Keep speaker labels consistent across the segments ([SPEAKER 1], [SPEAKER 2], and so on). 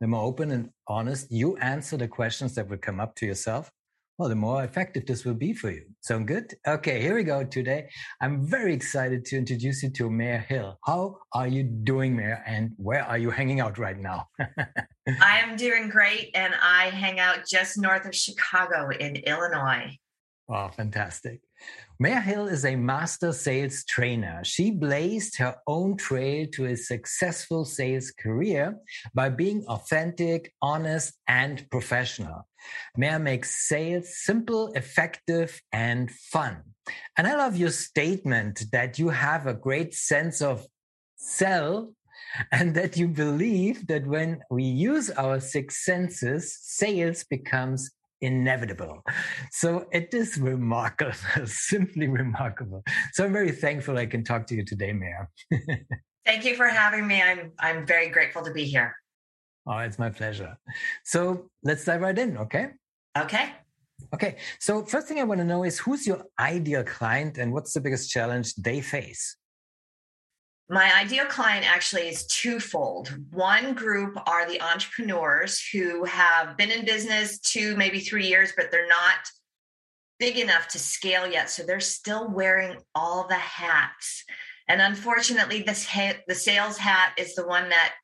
[SPEAKER 1] The more open and honest you answer the questions that will come up to yourself, well, the more effective this will be for you. Sound good? Okay, here we go today. I'm very excited to introduce you to Mary Hill. How are you doing, Mary? And where are you hanging out right now?
[SPEAKER 2] I am doing great, and I hang out just north of Chicago in Illinois.
[SPEAKER 1] Wow, fantastic. Mary Hill is a master sales trainer. She blazed her own trail to a successful sales career by being authentic, honest, and professional. Mary makes sales simple, effective, and fun. And I love your statement that you have a great sense of sell and that you believe that when we use our six senses, sales becomes inevitable. So it is remarkable, simply remarkable. So I'm very thankful I can talk to you today, Mary.
[SPEAKER 2] Thank you for having me. I'm I'm very grateful to be here.
[SPEAKER 1] Oh, it's my pleasure. So let's dive right in, okay?
[SPEAKER 2] Okay.
[SPEAKER 1] Okay. So first thing I want to know is who's your ideal client and what's the biggest challenge they face?
[SPEAKER 2] My ideal client actually is twofold. One group are the entrepreneurs who have been in business two, maybe three years, but they're not big enough to scale yet. So they're still wearing all the hats. And unfortunately, this the sales hat is the one that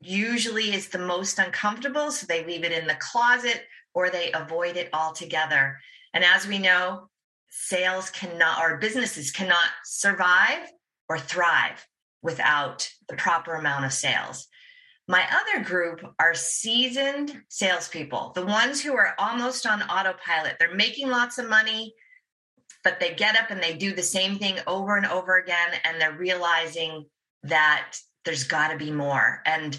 [SPEAKER 2] usually is the most uncomfortable. So they leave it in the closet or they avoid it altogether. And as we know, sales cannot, or businesses cannot survive or thrive without the proper amount of sales. My other group are seasoned salespeople, the ones who are almost on autopilot. They're making lots of money, but they get up and they do the same thing over and over again, and they're realizing that there's got to be more. And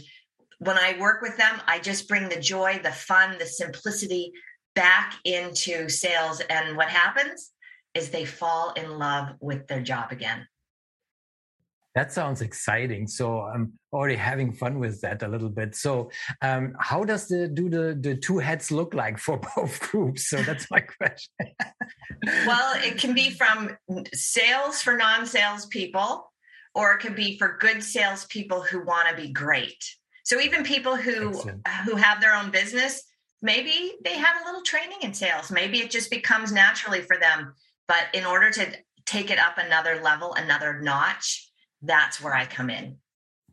[SPEAKER 2] when I work with them, I just bring the joy, the fun, the simplicity back into sales. And what happens is they fall in love with their job again.
[SPEAKER 1] That sounds exciting. So I'm already having fun with that a little bit. So um, how does the do the the two heads look like for both groups? So that's my question.
[SPEAKER 2] well, it can be from sales for non-sales people, or it can be for good sales people who want to be great. So even people who Excellent. who have their own business, maybe they have a little training in sales. Maybe it just becomes naturally for them. But in order to take it up another level, another notch, that's where I come in.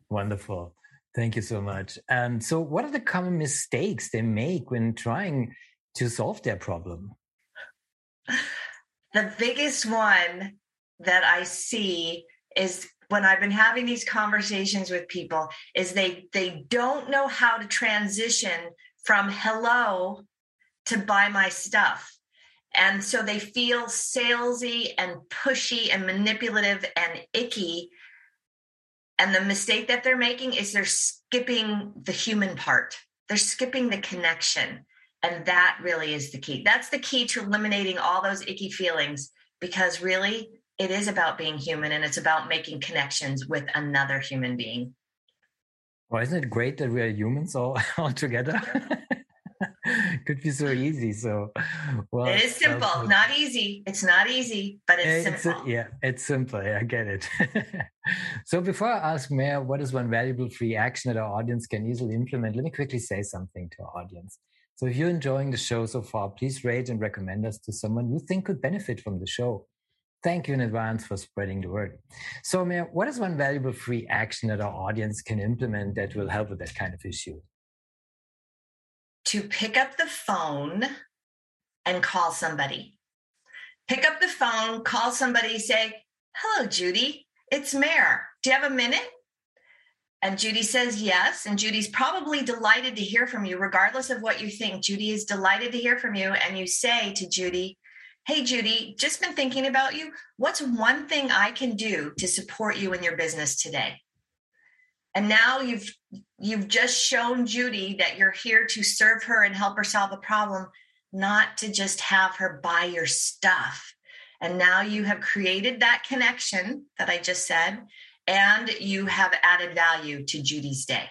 [SPEAKER 1] Wonderful. Thank you so much. And so, what are the common mistakes they make when trying to solve their problem?
[SPEAKER 2] The biggest one that I see is when I've been having these conversations with people is they they don't know how to transition from hello to buy my stuff. And so they feel salesy and pushy and manipulative and icky and the mistake that they're making is they're skipping the human part, they're skipping the connection. And that really is the key. That's the key to eliminating all those icky feelings because really it is about being human and it's about making connections with another human being.
[SPEAKER 1] Well, isn't it great that we are humans all, all together? could be so easy. So,
[SPEAKER 2] well, it is simple, not easy. It's not easy, but it's, it's simple.
[SPEAKER 1] A, yeah, it's simple. I get it. so, before I ask Mary, what is one valuable free action that our audience can easily implement? Let me quickly say something to our audience. So, if you're enjoying the show so far, please rate and recommend us to someone you think could benefit from the show. Thank you in advance for spreading the word. So, Mary, what is one valuable free action that our audience can implement that will help with that kind of issue?
[SPEAKER 2] To pick up the phone and call somebody. Pick up the phone, call somebody, say, Hello, Judy, it's Mary. Do you have a minute? And Judy says yes. And Judy's probably delighted to hear from you, regardless of what you think. Judy is delighted to hear from you. And you say to Judy, Hey, Judy, just been thinking about you. What's one thing I can do to support you in your business today? And now you've you've just shown Judy that you're here to serve her and help her solve a problem, not to just have her buy your stuff. And now you have created that connection that I just said, and you have added value to Judy's day.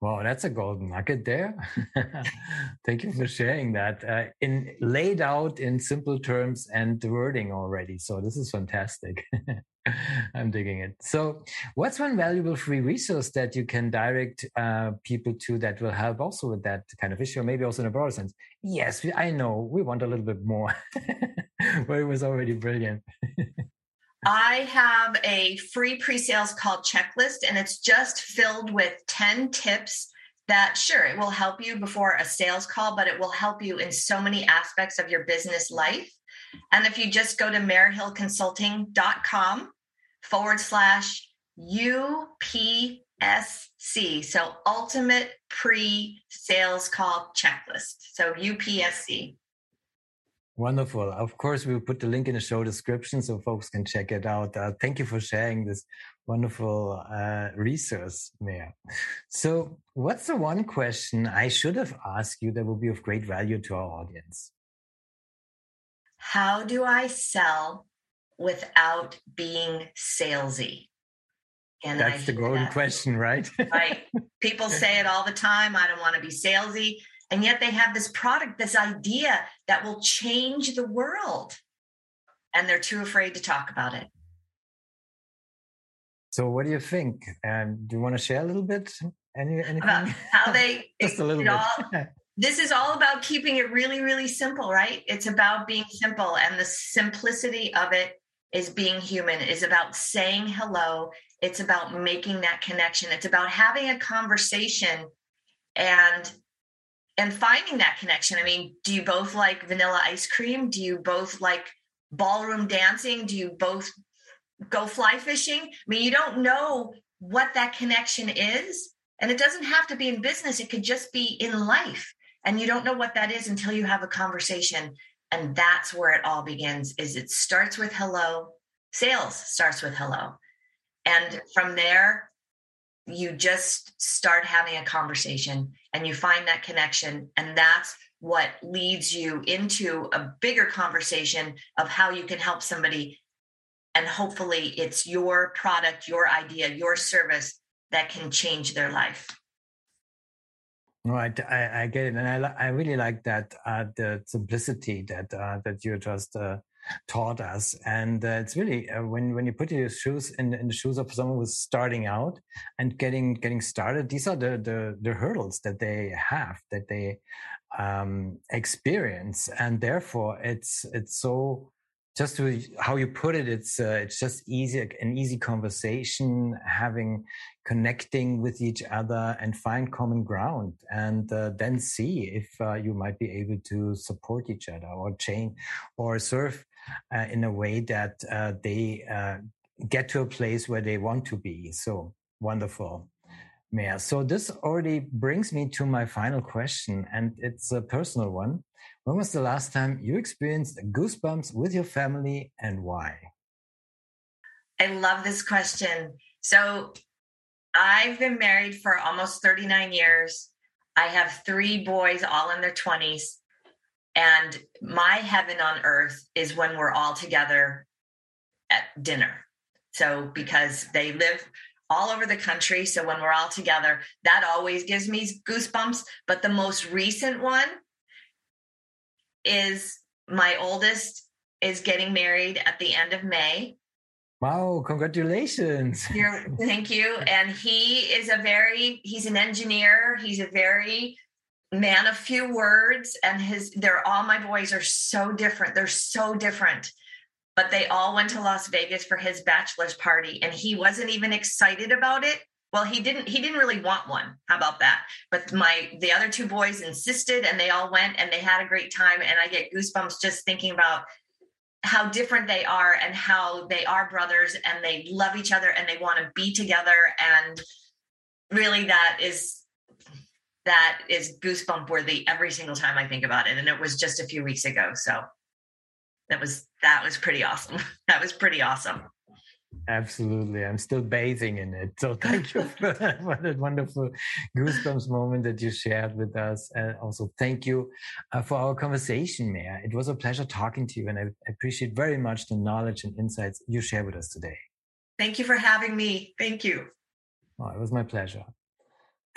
[SPEAKER 1] Wow, that's a golden nugget there. Thank you for sharing that uh, in laid out in simple terms and the wording already. So this is fantastic. I'm digging it. So, what's one valuable free resource that you can direct uh, people to that will help also with that kind of issue, or maybe also in a broader sense? Yes, I know we want a little bit more, but it was already brilliant.
[SPEAKER 2] I have a free pre sales call checklist, and it's just filled with 10 tips that, sure, it will help you before a sales call, but it will help you in so many aspects of your business life. And if you just go to maryhillconsulting.com forward slash UPSC, so ultimate pre sales call checklist. So UPSC.
[SPEAKER 1] Wonderful. Of course, we'll put the link in the show description so folks can check it out. Uh, thank you for sharing this wonderful uh, resource, Mary. So, what's the one question I should have asked you that would be of great value to our audience?
[SPEAKER 2] How do I sell without being salesy?
[SPEAKER 1] And That's the golden that. question, right?
[SPEAKER 2] right. People say it all the time. I don't want to be salesy. And yet they have this product, this idea that will change the world. And they're too afraid to talk about it.
[SPEAKER 1] So, what do you think? Um, do you want to share a little bit? Any, anything?
[SPEAKER 2] About how they
[SPEAKER 1] just a little bit.
[SPEAKER 2] All, this is all about keeping it really, really simple, right? It's about being simple, and the simplicity of it is being human. Is about saying hello. It's about making that connection. It's about having a conversation and and finding that connection. I mean, do you both like vanilla ice cream? Do you both like ballroom dancing? Do you both go fly fishing? I mean, you don't know what that connection is. And it doesn't have to be in business, it could just be in life. And you don't know what that is until you have a conversation. And that's where it all begins is it starts with hello. Sales starts with hello. And from there, you just start having a conversation and you find that connection and that's what leads you into a bigger conversation of how you can help somebody. And hopefully it's your product your idea your service that can change their life.
[SPEAKER 1] Right i, I get it. And i, I really like that uh, the simplicity that uh, that you just uh, taught us. And uh, it's really uh, when when you put your shoes in, in the shoes of someone who's starting out and getting getting started. These are the the, the hurdles that they have that they um, experience, and therefore it's it's so just to, how you put it, it's uh, it's just easy, an easy conversation, having connecting with each other and find common ground, and uh, then see if uh, you might be able to support each other or change or serve uh, in a way that uh, they uh, get to a place where they want to be. So wonderful. Mary. So this already brings me to my final question, and it's a personal one. When was the last time you experienced goosebumps with your family and why?
[SPEAKER 2] I love this question. So I've been married for almost 39 years. I have three boys, all in their 20s. And my heaven on earth is when we're all together at dinner. So, because they live all over the country. So, when we're all together, that always gives me goosebumps. But the most recent one is my oldest is getting married at the end of May.
[SPEAKER 1] Wow, congratulations.
[SPEAKER 2] You're, thank you. And he is a very, he's an engineer. He's a very man of few words and his they're all my boys are so different. They're so different. But they all went to las vegas for his bachelor's party and he wasn't even excited about it. Well he didn't he didn't really want one. How about that? But my the other two boys insisted and they all went and they had a great time. And i get goosebumps just thinking about how different they are and how they are brothers and they love each other and they want to be together. And really that is that is goosebump worthy every single time I think about it. And it was just a few weeks ago. So that was that was pretty awesome. that was pretty awesome.
[SPEAKER 1] Absolutely. I'm still bathing in it. So thank you for that, for that wonderful goosebumps moment that you shared with us. And also thank you uh, for our conversation, Mary. It was a pleasure talking to you and I appreciate very much the knowledge and insights you share with us today.
[SPEAKER 2] Thank you for having me. Thank you.
[SPEAKER 1] Oh, it was my pleasure.